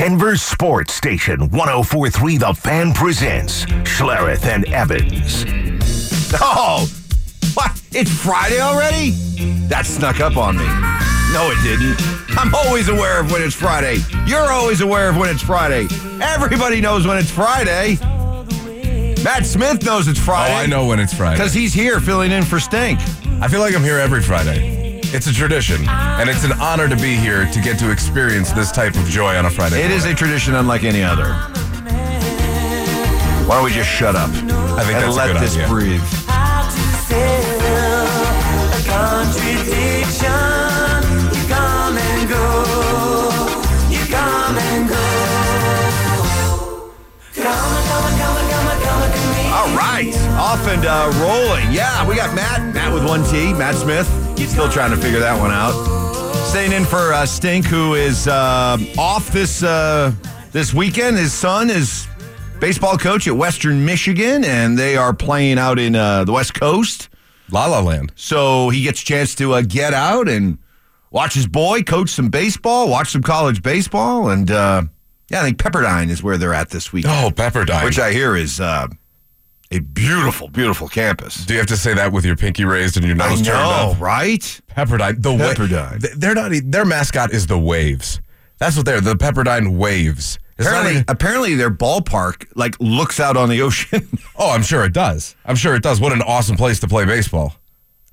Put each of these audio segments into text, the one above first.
Denver Sports Station 1043 The Fan presents Schlereth and Evans. Oh, what? It's Friday already? That snuck up on me. No, it didn't. I'm always aware of when it's Friday. You're always aware of when it's Friday. Everybody knows when it's Friday. Matt Smith knows it's Oh, Friday. I know when it's Friday. Because he's here filling in for Stink. I feel like I'm here every Friday. It's a tradition, and it's an honor to be here to get to experience this type of joy on a Friday. It is a tradition unlike any other. Why don't we just shut up I think and that's a let good this idea. breathe? All right, off and uh, rolling. Yeah, we got Matt. Matt with one T. Matt Smith. He's still trying to figure that one out. Staying in for uh, Stink, who is uh, off this uh, this weekend. His son is baseball coach at Western Michigan, and they are playing out in uh, the West Coast. La La Land. So he gets a chance to uh, get out and watch his boy coach some baseball, watch some college baseball, and uh, yeah, I think Pepperdine is where they're at this week, Oh, Pepperdine. which I hear is uh, a beautiful, beautiful campus. Do you have to say that with your pinky raised and your I nose turned know, up? right? Pepperdine. The wa- Pepperdine. th- They're not. Their mascot is the Waves. That's what they're. The Pepperdine Waves. It's Apparently, even- apparently, their ballpark like looks out on the ocean. oh, I'm sure it does. I'm sure it does. What an awesome place to play baseball.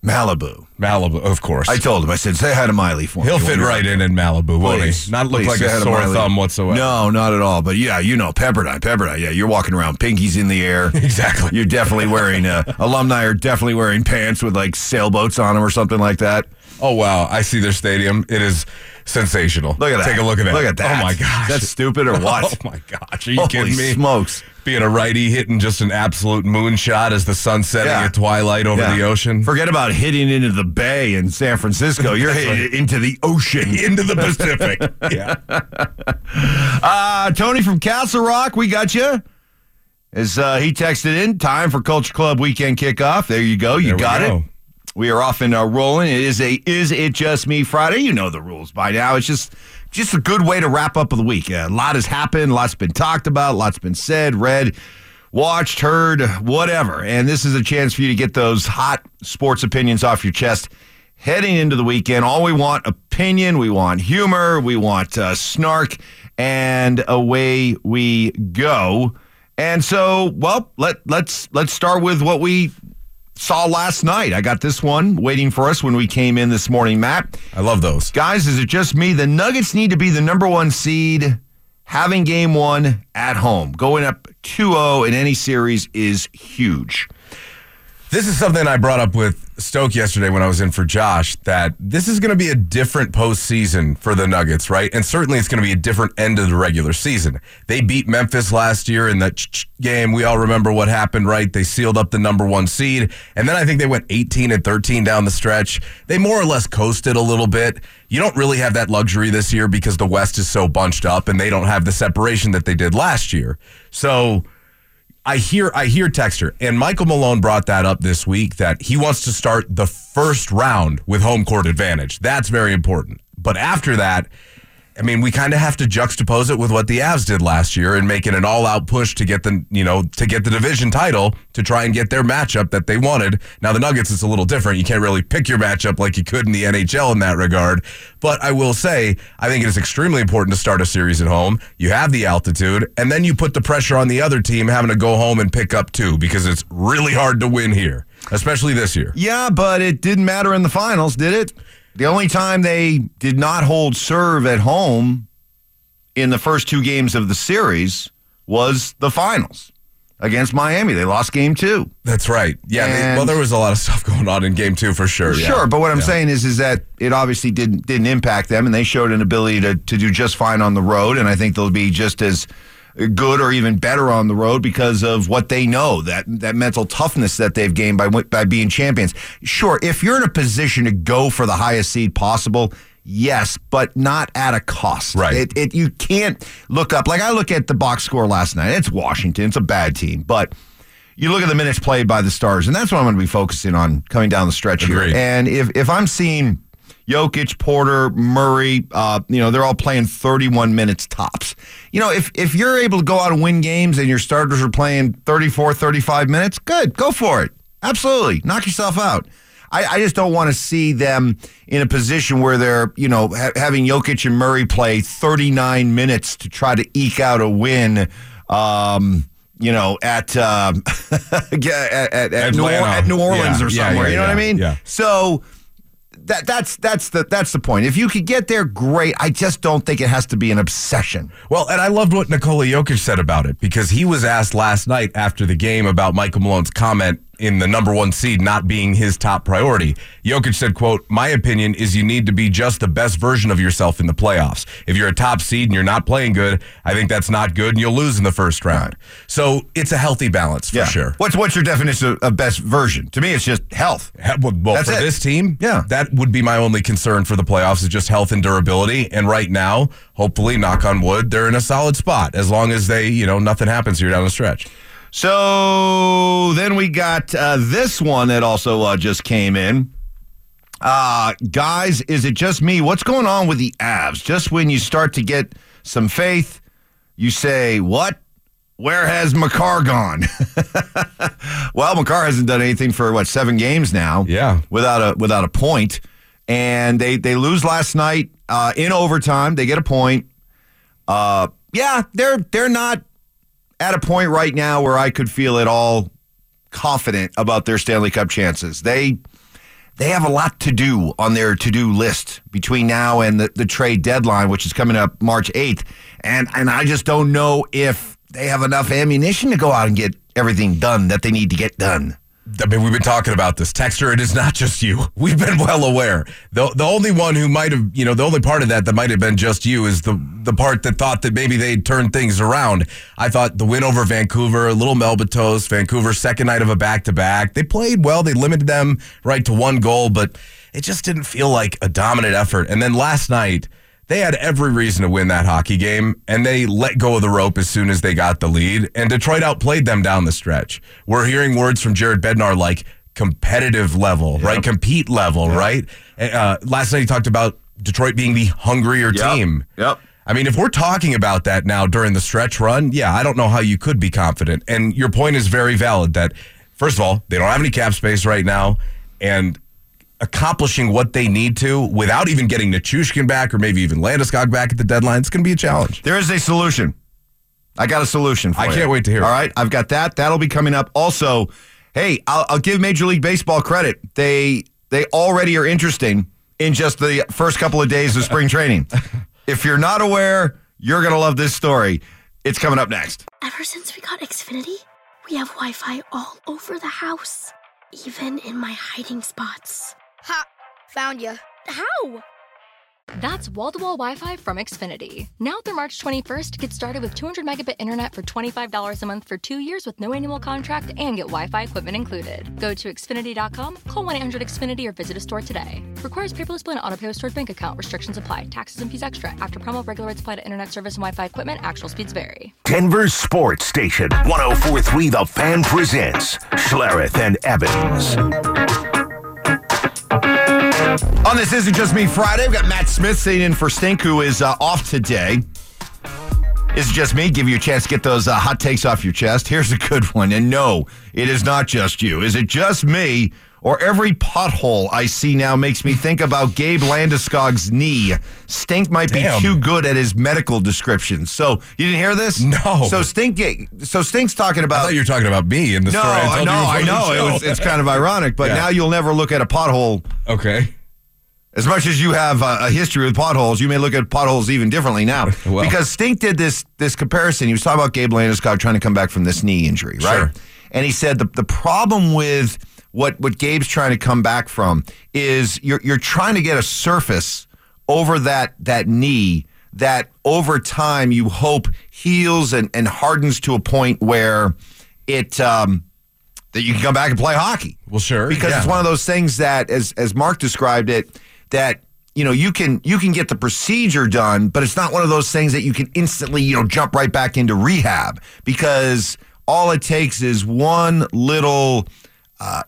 Malibu. Malibu, of course. I told him. I said, "Say hi to Miley for me." He'll fit right in in Malibu, won't Please, he? Not look please like say hi a to sore Miley. thumb whatsoever. No, not at all. But yeah, you know, Pepperdine, Pepperdine. Yeah, you're walking around, pinkies in the air. Exactly. You're definitely wearing uh, alumni are definitely wearing pants with like sailboats on them or something like that. Oh wow, I see their stadium. It is sensational. Look at that. Take a look at that. Look at that. Oh my gosh. That's stupid or what? Oh my gosh. Are you Holy kidding me? smokes. Being a righty hitting just an absolute moonshot as the sun setting Yeah. at twilight over Yeah. the ocean. Forget about hitting into the bay in San Francisco. You're hitting it into the ocean. into the Pacific. yeah. Uh, Tony from Castle Rock, we got you. As uh, he texted in, time for Culture Club weekend kickoff. There you go. You got go. it. We are off and uh, rolling. It is a is it just me Friday. You know the rules by now. It's just just a good way to wrap up of the week. A lot has happened. Lots been talked about. Lots been said, read, watched, heard, whatever. And this is a chance for you to get those hot sports opinions off your chest. Heading into the weekend, all we want opinion, we want humor, we want uh, snark, and away we go. And so, well, let let's let's start with what we saw last night. I got this one waiting for us when we came in this morning, Matt. I love those. Guys, is it just me? The Nuggets need to be the number one seed. Having game one at home, going up 2 0 in any series is huge. This is something I brought up with Stoke yesterday when I was in for Josh that this is going to be a different postseason for the Nuggets, right? And certainly it's going to be a different end of the regular season. They beat Memphis last year in that game. We all remember what happened, right? They sealed up the number one seed. And then I think they went 18 and 13 down the stretch. They more or less coasted a little bit. You don't really have that luxury this year because the West is so bunched up and they don't have the separation that they did last year. So. I hear I hear Texter and Michael Malone brought that up this week that he wants to start the first round with home court advantage. That's very important. But after that, I mean, we kind of have to juxtapose it with what the Avs did last year and making an all-out push to get the, you know, to get the division title to try and get their matchup that they wanted. Now the Nuggets is a little different. You can't really pick your matchup like you could in the NHL in that regard. But I will say, I think it is extremely important to start a series at home. You have the altitude, and then you put the pressure on the other team having to go home and pick up two because it's really hard to win here, especially this year. Yeah, but it didn't matter in the finals, did it? The only time they did not hold serve at home in the first two games of the series was the finals against Miami. They lost game two. That's right. Yeah. they- well, there was a lot of stuff going on in game two for sure. yeah. Sure, but what I'm Yeah. saying is, is that it obviously didn't didn't impact them, and they showed an ability to to do just fine on the road, and I think they'll be just as good or even better on the road because of what they know that that mental toughness that they've gained by by being champions. Sure, if you're in a position to go for the highest seed possible. Yes, but not at a cost. Right. It, it you can't look up like I look at the box score last night. It's Washington. It's a bad team, but you look at the minutes played by the Stars, and that's what I'm going to be focusing on coming down the stretch Agreed. here. And if if I'm seeing, Jokic, Porter, Murray, uh, you know, they're all playing 31 minutes tops. You know, if, if you're able to go out and win games and your starters are playing 34, 35 minutes, good, go for it. Absolutely. Knock yourself out. I, I just don't want to see them in a position where they're, you know, ha- having Jokic and Murray play 39 minutes to try to eke out a win. Um, you know, at um, at, at, at, New, Or- at New Orleans Yeah, or somewhere. yeah, you know what I mean? yeah. So that that's that's the that's the point. If you could get there, great. I just don't think it has to be an obsession. Well, and I loved what Nikola Jokic said about it because he was asked last night after the game about Michael Malone's comment in the number one seed not being his top priority. Jokic said, quote, my opinion is you need to be just the best version of yourself in the playoffs. If you're a top seed and you're not playing good, I think that's not good and you'll lose in the first round. So it's a healthy balance for sure. What's what's your definition of, of best version? To me, it's just health. Well, well, for it. this team, Yeah. that would be my only concern for the playoffs is just health and durability. And right now, hopefully, knock on wood, they're in a solid spot as long as they, you know, nothing happens here down the stretch. So then we got uh, this one that also uh, just came in. Uh, guys, is it just me? What's going on with the Avs? Just when you start to get some faith, you say, What? Where has Makar gone? well, Makar hasn't done anything for what seven games now. Yeah. without a without a point, and they they lose last night uh, in overtime. They get a point. Uh, yeah, they're they're not at a point right now where I could feel at all confident about their Stanley Cup chances. They they have a lot to do on their to-do list between now and the, the trade deadline, which is coming up March 8th. And and I just don't know if they have enough ammunition to go out and get everything done that they need to get done. I mean, we've been talking about this. Texter, it is not just you. We've been well aware. The the only one who might have, you know, the only part of that that might have been just you is the the part that thought that maybe they'd turn things around. I thought the win over Vancouver, a little Melbatos, Vancouver, second night of a back to back. They played well. They limited them right to one goal, but it just didn't feel like a dominant effort. And then last night, they had every reason to win that hockey game, and they let go of the rope as soon as they got the lead. And Detroit outplayed them down the stretch. We're hearing words from Jared Bednar like competitive level, right? Compete level, right? Uh, last night he talked about Detroit being the hungrier Yep. team. Yep. I mean, if we're talking about that now during the stretch run, yeah, I don't know how you could be confident. And your point is very valid that, first of all, they don't have any cap space right now. And accomplishing what they need to without even getting Nichushkin back or maybe even Landeskog back at the deadline, it's going to be a challenge. There is a solution. I got a solution for I you. can't wait to hear it. All right, I've got that. That'll be coming up. Also, hey, I'll, I'll give Major League Baseball credit. They they already are interesting in just the first couple of days of spring training. if you're not aware, you're gonna love this story. It's coming up next. Ever since we got Xfinity, we have Wi Fi all over the house, even in my hiding spots. Ha! Found you. How? That's wall-to-wall Wi-Fi from Xfinity. Now through March 21st, get started with 200 megabit internet for $25 a month for two years with no annual contract and get Wi-Fi equipment included. Go to Xfinity.com, call 1-800-XFINITY or visit a store today. Requires paperless bill and auto-pay with stored bank account. Restrictions apply. Taxes and fees extra. After promo, regular rates apply to internet service and Wi-Fi equipment. Actual speeds vary. Denver sports station 1043 The Fan presents Schlereth and Evans. On this isn't just me Friday. We've got Matt Smith sitting in for Stink, who is uh, off today. Is it just me? Give you a chance to get those uh, hot takes off your chest. Here's a good one. And no, it is not just you. Is it just me? Or every pothole I see now makes me think about Gabe Landeskog's knee. Stink might be too good at his medical descriptions. So you didn't hear this? No. So Stink, so Stink's talking I about. thought you were talking about me in the no, story. I, I know, I know. It was, it's kind of ironic, but Yeah. now you'll never look at a pothole okay. As much as you have a, a history with potholes, you may look at potholes even differently now. Well. because Stink did this this comparison. He was talking about Gabe Landeskog trying to come back from this knee injury, right? Sure. And he said the the problem with what what Gabe's trying to come back from is you're you're trying to get a surface over that that knee that over time you hope heals and, and hardens to a point where it um, that you can come back and play hockey Well, sure. because yeah. it's one of those things that as as Mark described it that you know you can you can get the procedure done but it's not one of those things that you can instantly you know jump right back into rehab because all it takes is one little uh,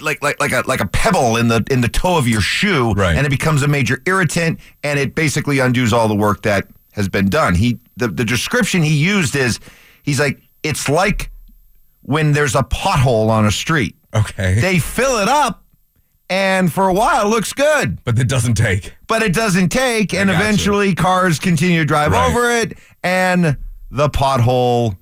like like like a like a pebble in the in the toe of your shoe, Right. and it becomes a major irritant, and it basically undoes all the work that has been done. He the, the description he used is he's like it's like when there's a pothole on a street. Okay. They fill it up, and for a while it looks good, but it doesn't take. but it doesn't take, and gotcha. eventually cars continue to drive Right. over it, and the pothole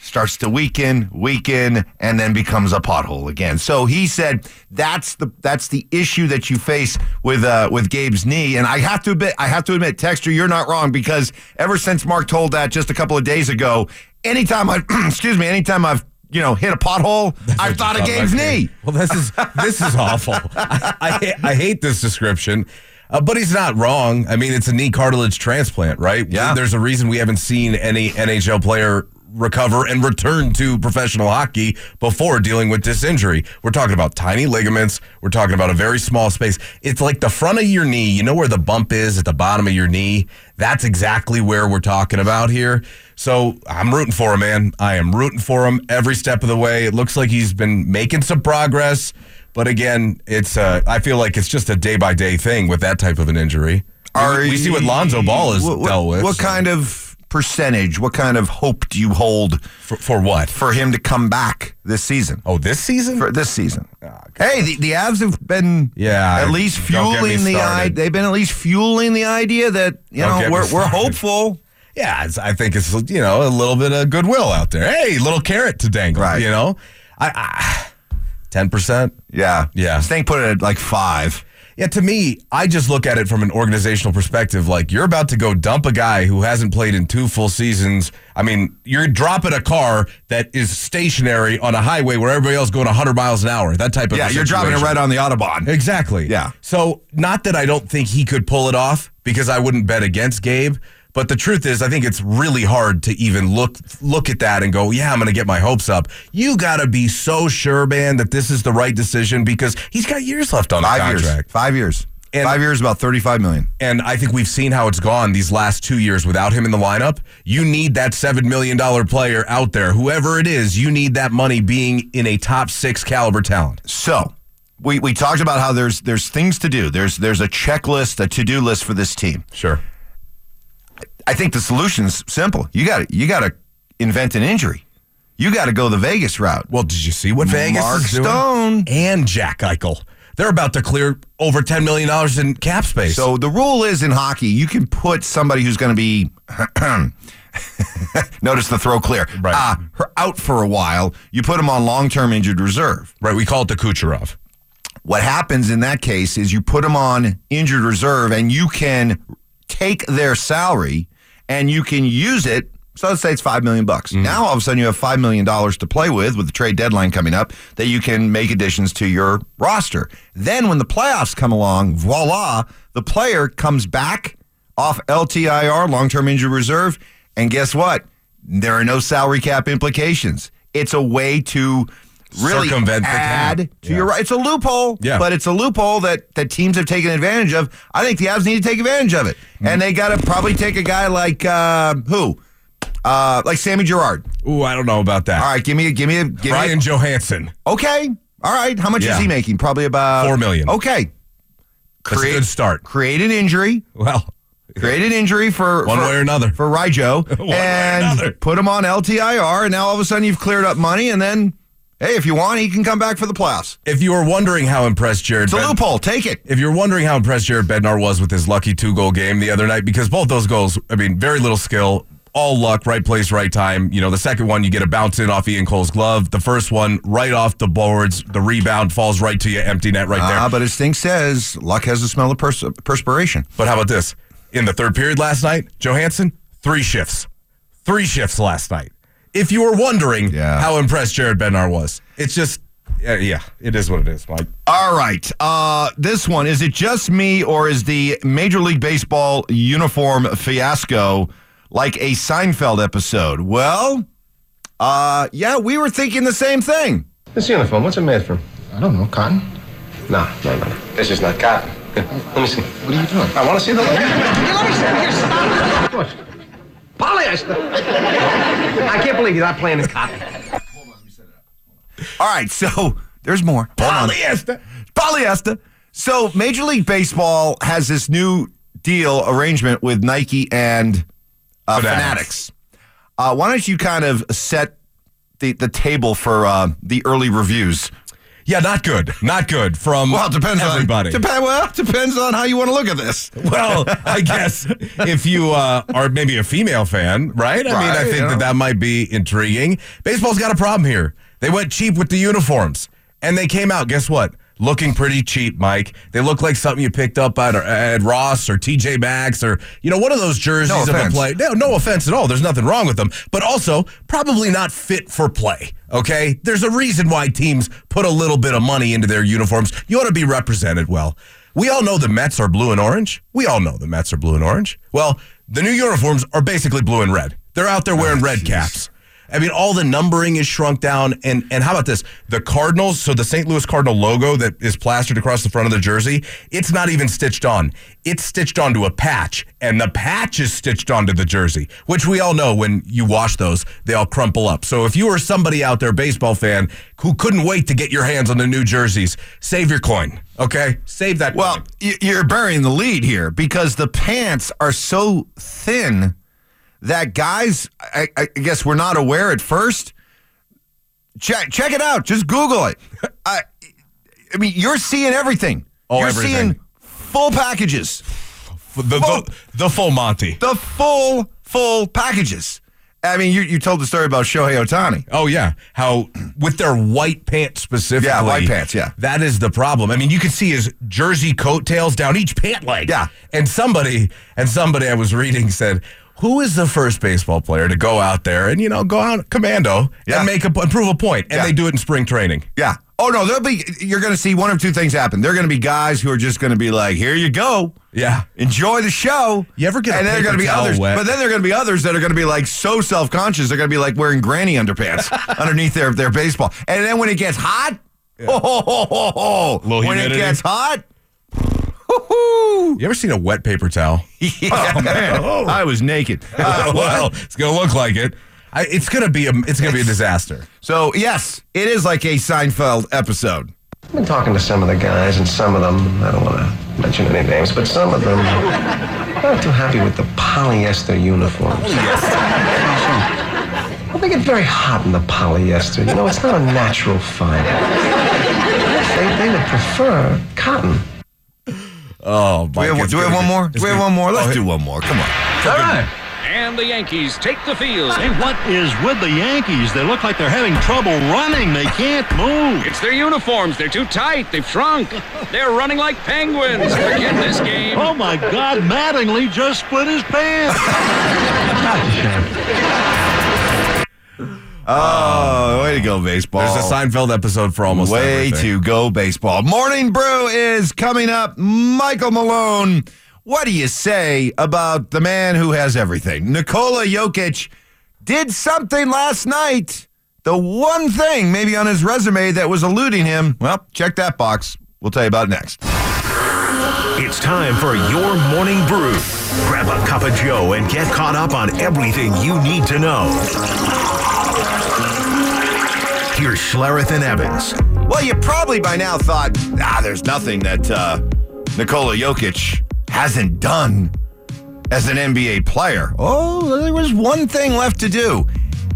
starts to weaken, weaken, and then becomes a pothole again. So he said that's the that's the issue that you face with uh, with Gabe's knee. And I have to admit, I have to admit, Texter, you're not wrong because ever since Mark told that just a couple of days ago, anytime I excuse me, anytime I've you know hit a pothole, I've thought of Gabe's knee. Well, this is this is awful. I, I, I hate this description. Uh, but he's not wrong. I mean, it's a knee cartilage transplant, right? Yeah. There's a reason we haven't seen any NHL player recover and return to professional hockey before dealing with this injury. We're talking about tiny ligaments. We're talking about a very small space. It's like the front of your knee. You know where the bump is at the bottom of your knee? That's exactly where we're talking about here. So I'm rooting for him, man. I am rooting for him every step of the way. It looks like he's been making some progress. But again, it's uh, I feel like it's just a day by day thing with that type of an injury. we, we see what Lonzo Ball has what, what- dealt with. What so- kind of percentage? What kind of hope do you hold for, for what? for him to come back this season? Oh, this season? For this season. Ah, hey, the, the Avs have been Yeah, at least don't get me fueling the idea. They've been at least fueling the idea that you Don't know we're we're hopeful. yeah, it's, I think it's you know a little bit of goodwill out there. Hey, little carrot to dangle. Right. You know, I ten percent. Yeah, Yeah. Stank put it at like five. Yeah, to me, I just look at it from an organizational perspective. Like you're about to go dump a guy who hasn't played in two full seasons. I mean, you're dropping a car that is stationary on a highway where everybody else going 100 miles an hour. That type of Yeah, you're dropping it right on the autobahn. Exactly. Yeah. So, not that I don't think he could pull it off because I wouldn't bet against Gabe, but the truth is I think it's really hard to even look look at that and go, "Yeah, I'm going to get my hopes up." You got to be so sure, man, that this is the right decision because he's got years left on the Five years. contract. Five years. And- five years, about thirty-five million. And I think we've seen how it's gone these last 2 years without him in the lineup. You need that 7 million dollar player out there, whoever it is, you need that money being in a top 6 caliber talent. So we, we talked about how there's there's things to do. There's there's a checklist, a to do list for this team. Sure. I think the solution's simple. You got to you got to invent an injury. You got to go the Vegas route. Well, did you see what Vegas Mark is doing? Stone. and Jack Eichel. They're about to clear over ten million dollars in cap space. So the rule is in hockey, you can put somebody who's going to be notice the throw clear Right. uh, out for a while. You put them on long term injured reserve. right, we call it the Kucherov. What happens in that case is you put them on injured reserve, and you can take their salary and you can use it. So let's say it's five million bucks. Mm-hmm. Now all of a sudden you have five million dollars to play with with the trade deadline coming up that you can make additions to your roster. Then when the playoffs come along, voila, the player comes back off LTIR, long term injury reserve, and guess what? There are no salary cap implications. It's a way to really Circumvent the add cap. to Yeah. your right. It's a loophole, Yeah. but it's a loophole that that teams have taken advantage of. I think the Avs need to take advantage of it, Hmm. and they got to probably take a guy like uh, who, uh, like Sammy Girard. Ooh, I don't know about that. All right, give me a give me a give Brian me Johansen. a, okay. All right, how much Yeah. is he making? Probably about Four million. Okay, That's a good start. Create an injury. Well, Create an injury for One for- way or another. for Rijo One way or and another. put him on LTIR, and now all of a sudden you've cleared up money, and then hey, if you want, he can come back for the playoffs. if you were wondering how impressed Jared, It's a Ben- loophole. Take it. if you're wondering how impressed Jared Bednar was with his lucky two goal game the other night, because both those goals, I mean, very little skill, all luck, right place, right time. You know, the second one, you get a bounce in off Ian Cole's glove. The first one, right off the boards, the rebound falls right to you, empty net right there. Ah, but as Stink says, luck has the smell of pers- perspiration. But how about this? In the third period last night, Johansen, three shifts. Three shifts last night. If you were wondering Yeah. how impressed Jared Bednar was, it's just, yeah, yeah, it is what it is, Mike. All right. Uh, this one, is it just me or is the Major League Baseball uniform fiasco like a Seinfeld episode? Well, uh, yeah, we were thinking the same thing. This uniform, what's it made from? I don't know, cotton. No, no, no. This is not cotton. Here, let me see. What are you doing? I want to see the. Here, let me see. Stop. What? Polyester. I can't believe you're not playing in cotton. All right, so There's more. Hold on. Polyester. Polyester. So Major League Baseball has this new deal arrangement with Nike and uh, Fanatics. Fanatics. Uh, why don't you kind of set the, the table for uh, the early reviews? Yeah, not good. Not good from Well, it depends everybody. on depend, well, depends on how you want to look at this. well, I guess if you uh, are maybe a female fan, right? I mean, I think you know. that that might be intriguing. Baseball's got a problem here. They went cheap with the uniforms, and they came out. Guess what? Looking pretty cheap, Mike. They look like something you picked up at, at Ross or TJ Maxx or you know one of those jerseys No of a play. No, no offense at all. There's nothing wrong with them, but also probably not fit for play. Okay, there's a reason why teams put a little bit of money into their uniforms. You ought to be represented well. We all know the Mets are blue and orange. We all know the Mets are blue and orange. Well, the new uniforms are basically blue and red. They're out there wearing ah, red caps. I mean, all the numbering is shrunk down. And and how about this? The Cardinals, so the St. Louis Cardinal logo that is plastered across the front of the jersey, it's not even stitched on. It's stitched onto a patch, and the patch is stitched onto the jersey, which we all know when you wash those, they all crumple up. So if you are somebody out there, baseball fan, who couldn't wait to get your hands on the new jerseys, save your coin. Okay? Save that Well, coin. you're burying the lead here because the pants are so thin that guys, I, I guess, we're not aware at first. Check check it out. Just Google it. I, I mean, you're seeing everything. Oh, you're everything. seeing full packages, The, the, the full Monty. the full full packages. I mean, you, you told the story about Shohei Ohtani. Oh yeah, how with their white pants specifically. Yeah, white pants, yeah. that is the problem. I mean, you could see his jersey coattails down each pant leg. Yeah. and somebody and somebody I was reading said, "Who is the first baseball player to go out there and you know go out commando Yeah. and make a and prove a? And Yeah. they do it in spring training. Yeah. Oh no, there'll be. You're going to see one of two things happen. They're going to be guys who are just going to be like, "Here you go." Yeah. enjoy the show. You ever get a and then there are going to be others, wet? but then there are going to be others that are going to be like so self conscious. They're going to be like wearing granny underpants underneath their their baseball. And then when it gets hot, ho, ho, ho, ho, ho. Little when it gets hot, whoo-hoo. You ever seen a wet paper towel? yeah, man, I was naked. Uh, well, it's gonna look like it. I, it's gonna be a it's gonna be a disaster. so yes, it is like a Seinfeld episode. I've been talking to some of the guys, and some of them, I don't want to mention any names, but some of them aren't too happy with the polyester uniforms. Well, they get very hot in the polyester. You know, it's not a natural fiber. They, they would prefer cotton. Oh, Do we have, do we have one more? Do we have one more? Let's do one more. Come on. All right. And the Yankees take the field. Hey, what is with the Yankees? They look like they're having trouble running. They can't move. It's their uniforms. They're too tight. They've shrunk. They're running like penguins. Forget this game. Oh my God, Mattingly just split his pants. Oh, way to go, baseball. There's a Seinfeld episode for almost Way everything. to go, baseball. Morning Brew is coming up. Michael Malone, what do you say about the man who has everything? Nikola Jokic did something last night. The one thing maybe on his resume that was eluding him. Well, check that box. We'll tell you about it next. It's time for your morning brew. Grab a cup of Joe and get caught up on everything you need to know. Here's Schlereth and Evans. Well, you probably by now thought, ah, there's nothing that uh, Nikola Jokic hasn't done as an NBA player. Oh, there was one thing left to do.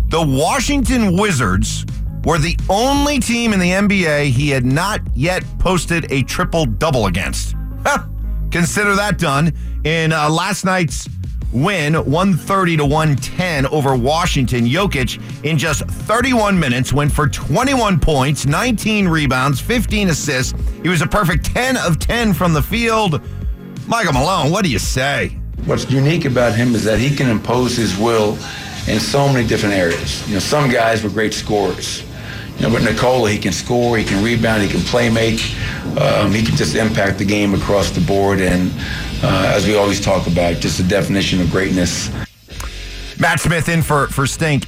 The Washington Wizards were the only team in the NBA he had not yet posted a triple double against. Consider that done in uh, last night's win 130 to 110 over Washington. Jokic in just 31 minutes went for 21 points, 19 rebounds, 15 assists. He was a perfect 10 of 10 from the field. Michael Malone, what do you say? What's unique about him is that he can impose his will in so many different areas. You know, some guys were great scorers. You know, but Nikola, he can score, he can rebound, he can play make. Um, he can just impact the game across the board. And uh, as we always talk about, just the definition of greatness. Matt Smith in for for Stink.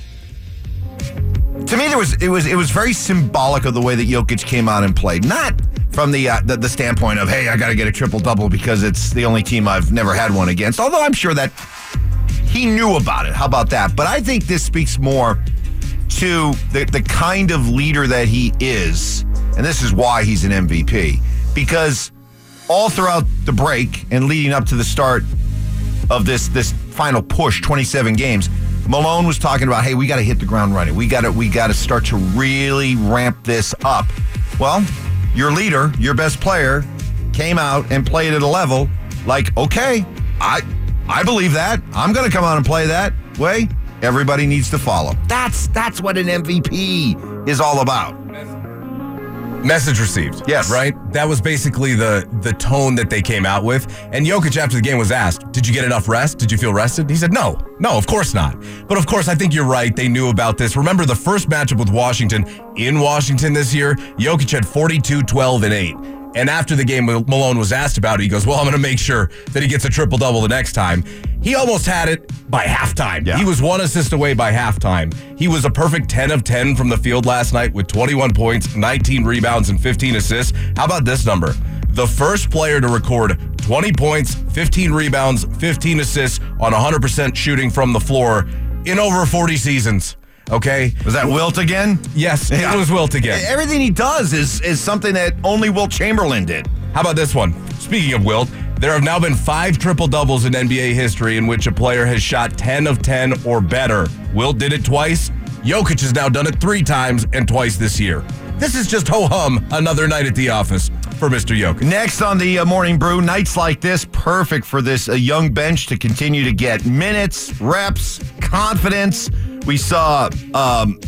To me, there was it was it was very symbolic of the way that Jokic came out and played. Not from the uh, the, the standpoint of hey, I got to get a triple double because it's the only team I've never had one against. Although I'm sure that he knew about it. How about that? But I think this speaks more to the the kind of leader that he is and this is why he's an MVP. Because all throughout the break and leading up to the start of this this final push, 27 games, Malone was talking about, hey, we got to hit the ground running. We got to we got to start to really ramp this up. Well, your leader, your best player, came out and played at a level like, okay, I I believe that. I'm going to come out and play that way. Everybody needs to follow. That's that's what an MVP is all about. Message received. Yes. Right? That was basically the the tone that they came out with. And Jokic after the game was asked, Did you get enough rest? Did you feel rested? He said, No. No, of course not. But of course, I think you're right. They knew about this. Remember the first matchup with Washington in Washington this year? Jokic had 42, 12, and 8. And after the game, Malone was asked about it. He goes, Well, I'm going to make sure that he gets a triple double the next time. He almost had it by halftime. Yeah. He was one assist away by halftime. He was a perfect 10 of 10 from the field last night with 21 points, 19 rebounds, and 15 assists. How about this number? The first player to record 20 points, 15 rebounds, 15 assists on 100% shooting from the floor in over 40 seasons. Okay? Was that Wilt again? Yes, Yeah. it was Wilt again. Everything he does is is something that only Wilt Chamberlain did. How about this one? Speaking of Wilt, there have now been five triple doubles in NBA history in which a player has shot 10 of 10 or better. Wilt did it twice. Jokic has now done it three times and twice this year. This is just ho hum another night at the office for Mr. Jokic. Next on the uh, morning brew, nights like this, perfect for this uh, young bench to continue to get minutes, reps, confidence. We saw um,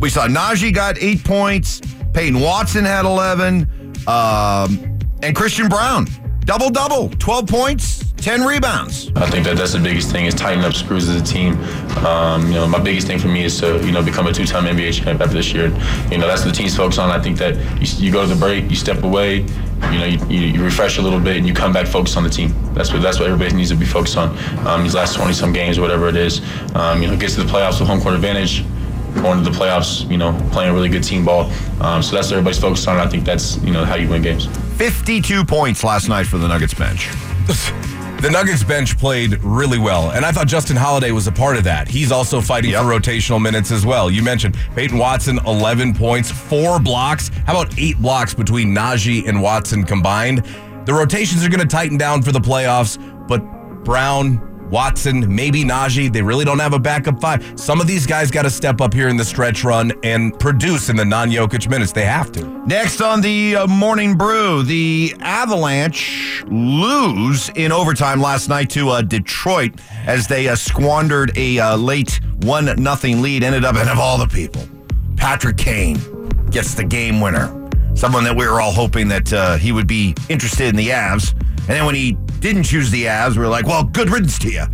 we saw Nnaji got eight points, Peyton Watson had eleven, um, and Christian Braun double double, twelve points, ten rebounds. I think that that's the biggest thing is tighten up screws as a team. Um, you know, my biggest thing for me is to you know become a two-time NBA champ after this year. You know, that's what the team's focused on. I think that you, you go to the break, you step away, you know, you, you, you refresh a little bit, and you come back focused on the team. That's what that's what everybody needs to be focused on. Um, these last 20 some games, whatever it is, um, you know, gets to the playoffs with home court advantage. Going to the playoffs, you know, playing a really good team ball. Um, so that's what everybody's focused on. I think that's you know how you win games. Fifty-two points last night for the Nuggets bench. The Nuggets bench played really well, and I thought Justin Holiday was a part of that. He's also fighting for rotational minutes as well. You mentioned Peyton Watson, 11 points, four blocks. How about eight blocks between Nnaji and Watson combined? The rotations are going to tighten down for the playoffs, but Braun, Watson, maybe Nnaji, they really don't have a backup five. Some of these guys got to step up here in the stretch run and produce in the non Jokic minutes. They have to. Next on the uh, morning brew, the Avalanche lose in overtime last night to uh, Detroit as they uh, squandered a uh, late one nothing lead. Ended up, and of all the people, Patrick Kane gets the game winner. Someone that we were all hoping that uh, he would be interested in the Avs, and then when he didn't choose the Avs, we were like, well, good riddance to you.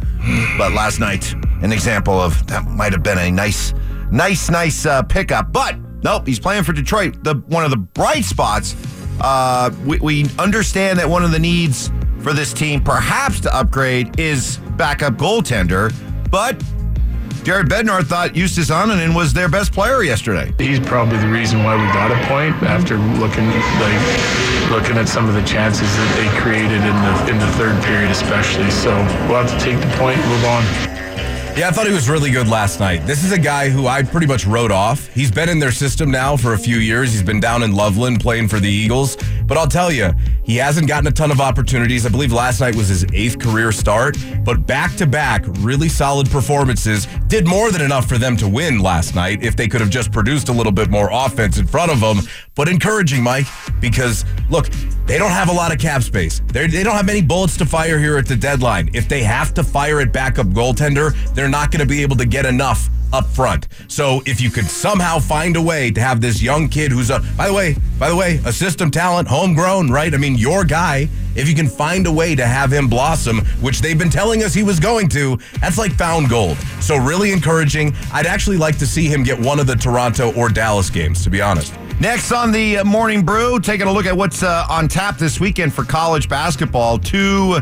But last night, an example of that might have been a nice, nice, nice uh, pickup. But nope, he's playing for Detroit. The one of the bright spots. Uh, we, we understand that one of the needs for this team, perhaps to upgrade, is backup goaltender. But Jared Bednar thought Justus Annunen was their best player yesterday. He's probably the reason why we got a point after looking like looking at some of the chances that they created in the in the third period, especially. So we'll have to take the point and move on. Yeah, I thought he was really good last night. This is a guy who I pretty much wrote off. He's been in their system now for a few years. He's been down in Loveland playing for the Eagles. But I'll tell you, he hasn't gotten a ton of opportunities. I believe last night was his eighth career start. But back to back, really solid performances. Did more than enough for them to win last night if they could have just produced a little bit more offense in front of them. But encouraging, Mike, because look, they don't have a lot of cap space. They're, they don't have many bullets to fire here at the deadline. If they have to fire at backup goaltender, they're not going to be able to get enough up front. So if you could somehow find a way to have this young kid who's a by the way, by the way, a system talent, homegrown, right? I mean, your guy, if you can find a way to have him blossom, which they've been telling us he was going to, that's like found gold. So really encouraging. I'd actually like to see him get one of the Toronto or Dallas games, to be honest. Next on the uh, morning brew, taking a look at what's uh, on tap this weekend for college basketball. Two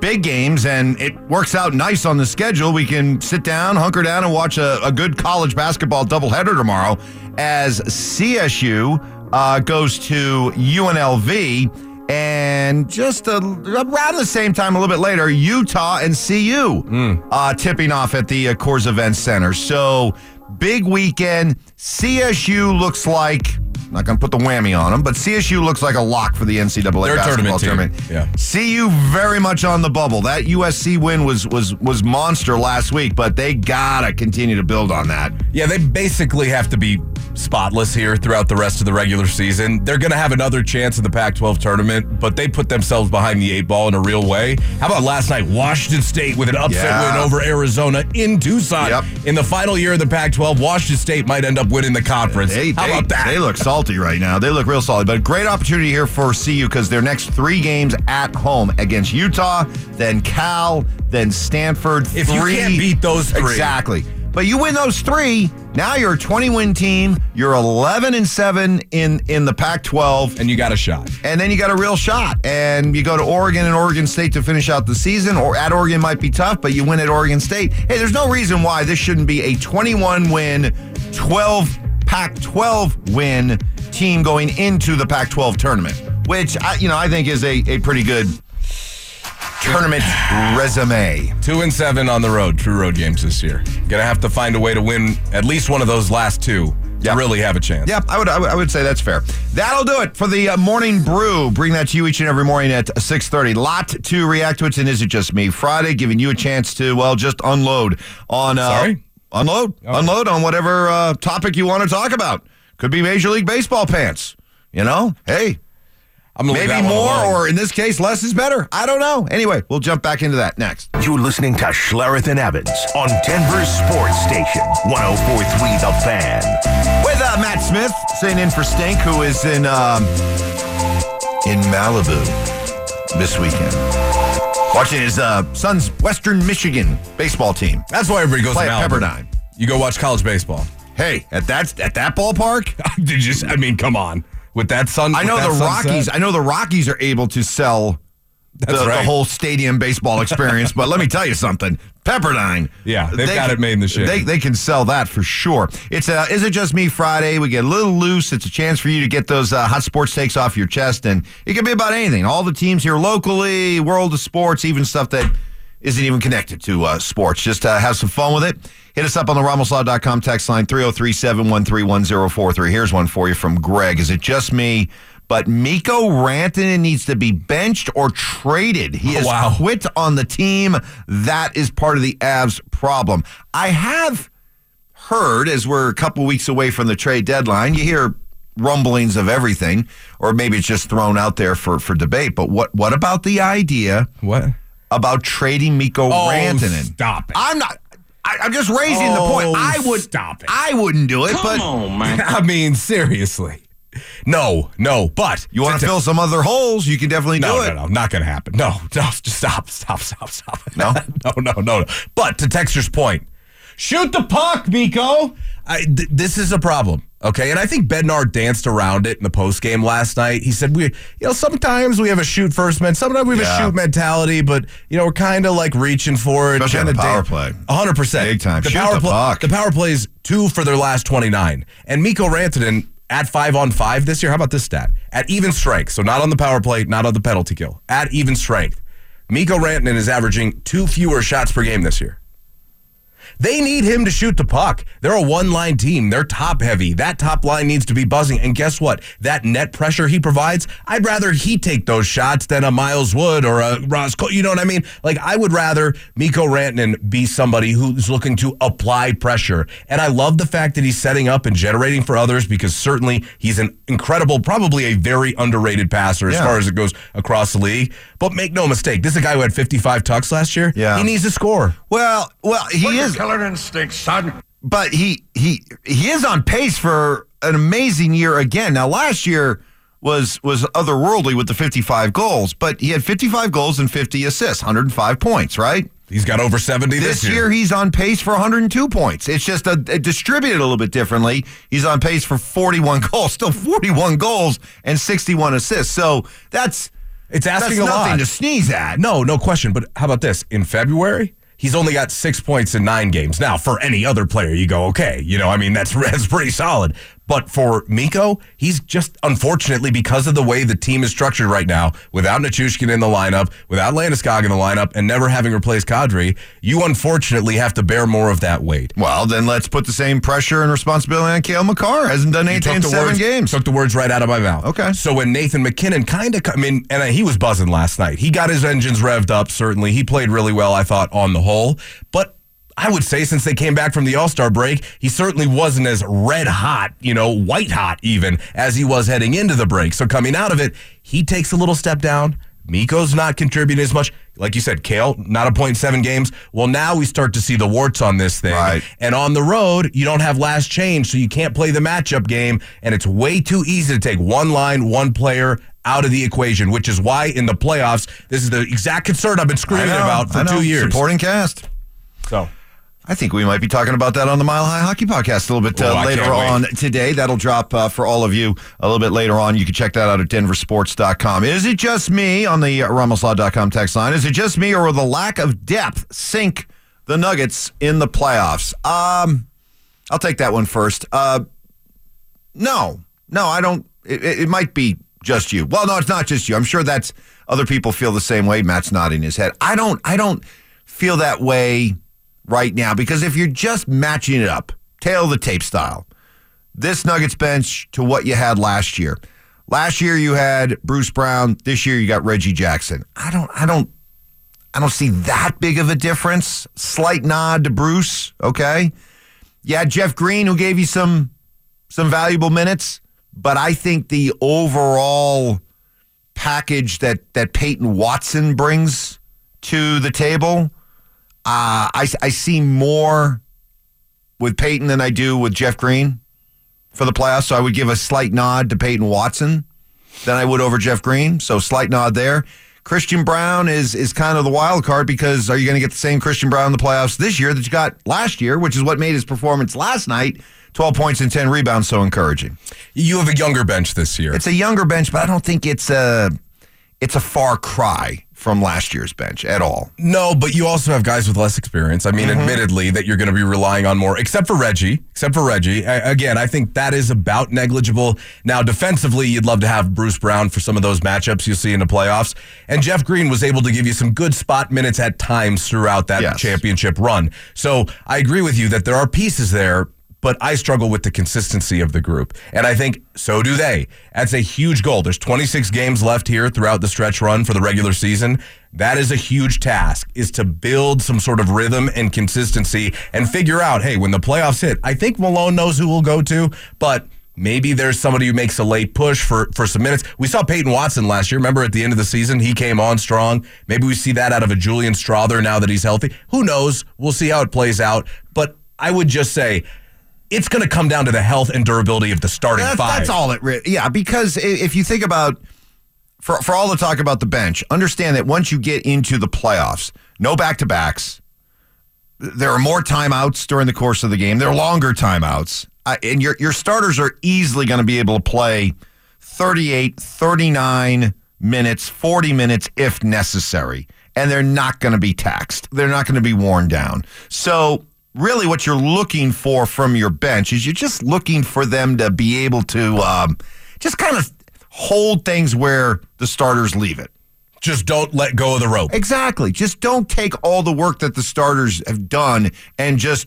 big games, and it works out nice on the schedule. We can sit down, hunker down, and watch a, a good college basketball doubleheader tomorrow as CSU uh, goes to UNLV. And just a, around the same time, a little bit later, Utah and CU uh, tipping off at the uh, Coors Event Center. So big weekend. CSU looks like Not going to put the whammy on them, but CSU looks like a lock for the NCAA They're basketball tournament tournament. Yeah. CU very much on the bubble. That USC win was was was monster last week, but they gotta continue to build on that. Yeah, they basically have to be spotless here throughout the rest of the regular season. They're going to have another chance in the Pac 12 tournament, but they put themselves behind the eight ball in a real way. How about last night? Washington State with an upset Yeah. win over Arizona in Tucson. Yep. In the final year of the Pac 12, Washington State might end up winning the conference. They, How they- about that? They look salty right now. They look real solid, But great opportunity here for CU because their next three games at home against Utah, then Cal, then Stanford. If you can't beat those three. exactly. But you win those three, now you're a 20 win team. You're 11 and seven in in the Pac-12, and you got a shot. and then you got a real shot. And you go to Oregon and Oregon State to finish out the season. Or at Oregon might be tough, but you win at Oregon State. Hey, there's no reason why this shouldn't be a 21 win, 12 Pac-12 win team going into the Pac-12 tournament, which I, you know I think is a, a pretty good tournament resume. Two and seven on the road, true road games this year. Gonna have to find a way to win at least one of those last two to really have a chance. Yep, I would, I would I would say that's fair. That'll do it for the uh, morning brew. Bring that to you each and every morning at 6:30. Lot to react to it, and is it just me? Friday, giving you a chance to well just unload on uh, Sorry? Unload unload on whatever uh, topic you want to talk about. Could be Major League Baseball pants. You know, hey. I'm Maybe more, alone. or in this case, less is better. I don't know. Anyway, we'll jump back into that next. You're listening to Schlereth and Evans on Denver's Sports Station, 1043 The Fan. with uh, Matt Smith sitting in for Stink, who is in um, in Malibu this weekend, watching his uh, son's Western Michigan baseball team. That's why everybody goes Play to at. Pepperdine. You go watch college baseball. Hey, at that at that ballpark, Did you? I mean, come on. With that sun, I know that the sunset? Rockies. I know the Rockies are able to sell That's the right. whole stadium baseball experience. but let me tell you something, Pepperdine. Yeah, they've got it made in the shade. They, they can sell that for sure. It's a, is it just me Friday? We get a little loose. It's a chance for you to get those uh, hot sports takes off your chest, and it can be about anything. All the teams here locally, world of sports, even stuff that isn't even connected to uh, sports. Just uh, have some fun with it. Hit us up on the RamosLaw.com text line 303 713 1043. Here's one for you from Greg. Is it just me? But Mikko Rantanen needs to be benched or traded. He has Wow. quit on the team. That is part of the Avs problem. I have heard, as we're a couple weeks away from the trade deadline, you hear rumblings of everything, or maybe it's just thrown out there for, for debate. But what what about the idea What? about trading Mikko Oh, Rantanen? stop it. I'm not. I, I'm just raising the point. Oh, I would stop it. I wouldn't do it, but I mean, seriously. No, no, but you want to fill some other holes, you can definitely no, do it. no, no, not going to happen. No, no, just stop, stop, stop, stop. No? no, no, no. But to Texter's point, shoot the puck, Mikko. I, th- this is a problem, okay? And I think Bednar danced around it in the post game last night. He said, "We, you know, sometimes we have a shoot first man, sometimes we have Yeah. a shoot mentality, but you know, we're kind of like reaching for it, Especially on the power dan- play. A hundred percent, Big time. The Shoot power the play, puck. the power plays two for their last twenty nine, and Mikko Rantanen at five on five this year. How about this stat? At even strength, so not on the power play, not on the penalty kill. At even strength, Mikko Rantanen is averaging two fewer shots per game this year. They need him to shoot the puck. They're a one line team. They're top heavy. That top line needs to be buzzing. And guess what? That net pressure he provides, I'd rather he take those shots than a Miles Wood or a Ross Cole. You know what I mean? Like, I would rather Mikko Rantanen be somebody who's looking to apply pressure. And I love the fact that he's setting up and generating for others because certainly he's an incredible, probably a very underrated passer as Yeah. far as it goes across the league. But make no mistake, this is a guy who had 55 tucks last year. Yeah. He needs to score. Well, well, he is. Killer instinct, son. but he he he is on pace for an amazing year again. Now last year was was otherworldly with the 55 goals, but he had 55 goals and 50 assists, 105 points, right? He's got over 70 this, This year he's on pace for 102 points. It's just a, a distributed a little bit differently. He's on pace for 41 goals, still 41 goals and 61 assists. So that's It's asking that's a nothing lot. to sneeze at. No, no question. But how about this? In February, he's only got six points in nine games. Now, for any other player, you go, okay, you know, I mean, that's that's pretty solid. But for Mikko, he's just unfortunately because of the way the team is structured right now, without Nichushkin in the lineup, without Landeskog in the lineup, and never having replaced Kadri, you unfortunately have to bear more of that weight. Well, then let's put the same pressure and responsibility on Cale Makar. Hasn't done anything in seven words, games. Took the words right out of my mouth. Okay. So when Nathan MacKinnon kind of, I mean, and he was buzzing last night. He got his engines revved up. Certainly, he played really well. I thought on the whole, but. I would say since they came back from the All Star break, he certainly wasn't as red hot, you know, white hot even, as he was heading into the break. So coming out of it, he takes a little step down. Mikko's not contributing as much. Like you said, Cale, not a seven games. Well, now we start to see the warts on this thing. Right. And on the road, you don't have last change, so you can't play the matchup game. And it's way too easy to take one line, one player out of the equation, which is why in the playoffs, this is the exact concern I've been screaming know, about for two years. Supporting cast. So. I think we might be talking about that on the Mile High Hockey Podcast a little bit uh, Oh, later on today. That'll drop uh, for all of you a little bit later on. You can check that out at denversports.com. Is it just me on the uh, ramoslaw.com text line? Is it just me or will the lack of depth sink the Nuggets in the playoffs? Um, I'll take that one first. Uh, no, no, I don't. It, it it might be just you. Well, no, it's not just you. I'm sure that's other people feel the same way. Matt's nodding his head. I don't. I don't feel that way right now because if you're just matching it up, tail of the tape style, this Nuggets bench to what you had last year. Last year you had Bruce Brown. This year you got Reggie Jackson. I don't. I don't. I don't see that big of a difference. Slight nod to Bruce. Okay. Yeah, Jeff Green, who gave you some some valuable minutes, but I think the overall package that that Peyton Watson brings to the table, uh, I I see more with Peyton than I do with Jeff Green for the playoffs. So I would give a slight nod to Peyton Watson than I would over Jeff Green. So slight nod there. Christian Braun is is kind of the wild card because are you going to get the same Christian Braun in the playoffs this year that you got last year, which is what made his performance last night, 12 points and 10 rebounds so encouraging. You have a younger bench this year. It's a younger bench, but I don't think it's a it's a far cry from last year's bench at all. No, but you also have guys with less experience. I mean, mm-hmm. admittedly, that you're going to be relying on more, except for Reggie. Except for Reggie. A- again, I think that is about negligible. Now, defensively, you'd love to have Bruce Brown for some of those matchups you'll see in the playoffs. And Jeff Green was able to give you some good spot minutes at times throughout that Yes. championship run. So I agree with you that there are pieces there. But I struggle with the consistency of the group. And I think so do they. That's a huge goal. There's 26 games left here throughout the stretch run for the regular season. That is a huge task is to build some sort of rhythm and consistency and figure out, hey, when the playoffs hit, I think Malone knows who we'll go to, but maybe there's somebody who makes a late push for for some minutes. We saw Peyton Watson last year. Remember at the end of the season, he came on strong. Maybe we see that out of a Julian Strawther now that he's healthy. Who knows? We'll see how it plays out. But I would just say it's going to come down to the health and durability of the starting That's, five. that's all it re- yeah, because if you think about for for all the talk about the bench, understand that once you get into the playoffs, no back-to-backs, there are more timeouts during the course of the game. There are longer timeouts. Uh, and your your starters are easily going to be able to play 38, 39 minutes, 40 minutes if necessary. And they're not going to be taxed. They're not going to be worn down. So, really, what you're looking for from your bench is you're just looking for them to be able to um, just kind of hold things where the starters leave it. Just don't let go of the rope. Exactly. Just don't take all the work that the starters have done and just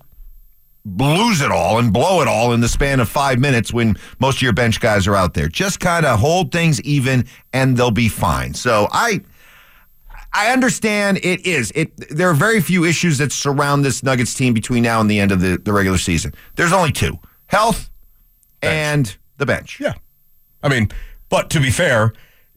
lose it all and blow it all in the span of five minutes when most of your bench guys are out there. Just kind of hold things even and they'll be fine. So I I understand it is. It there are very few issues that surround this Nuggets team between now and the end of the, the regular season. There's only two. Health and the bench. Yeah. I mean, but to be fair,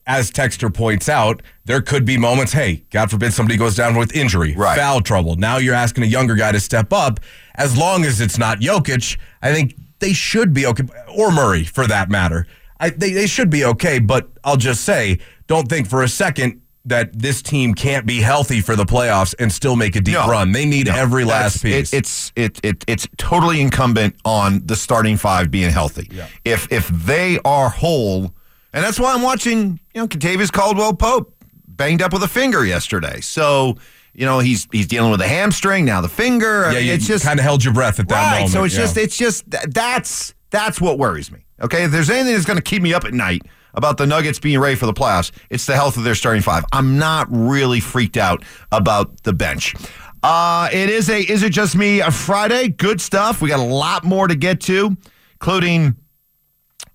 as Texter points out, there could be moments, hey, God forbid somebody goes down with injury, Right. foul trouble. Now you're asking a younger guy to step up. As long as it's not Jokic, I think they should be okay, or Murray for that matter. I, they, they should be okay, but I'll just say, don't think for a second that this team can't be healthy for the playoffs and still make a deep No. run. They need No, every last piece. It, it's it, it it's totally incumbent on the starting five being healthy. Yeah. If if they are whole, and that's why I'm watching. You know, Kentavious Caldwell Pope banged up with a finger yesterday. So you know he's he's dealing with a hamstring now, the finger. yeah, you it's just kind of held your breath at that right. moment. so it's yeah. just it's just that's That's what worries me. Okay, if there's anything that's going to keep me up at night about the Nuggets being ready for the playoffs, it's the health of their starting five. I'm not really freaked out about the bench. Uh, it is a is it just me a Friday? Good stuff. We got a lot more to get to, including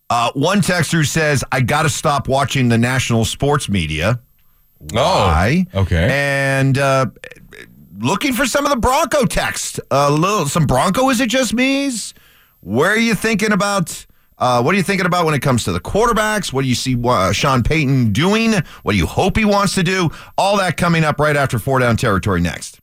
uh, one texter who says I got to stop watching the national sports media. Why? Oh, okay. And uh, looking for some of the Bronco text. A little some Bronco. Is it just me's? Where are you thinking about? Uh, what are you thinking about when it comes to the quarterbacks? What do you see uh, Sean Payton doing? What do you hope he wants to do? All that coming up right after four down territory next.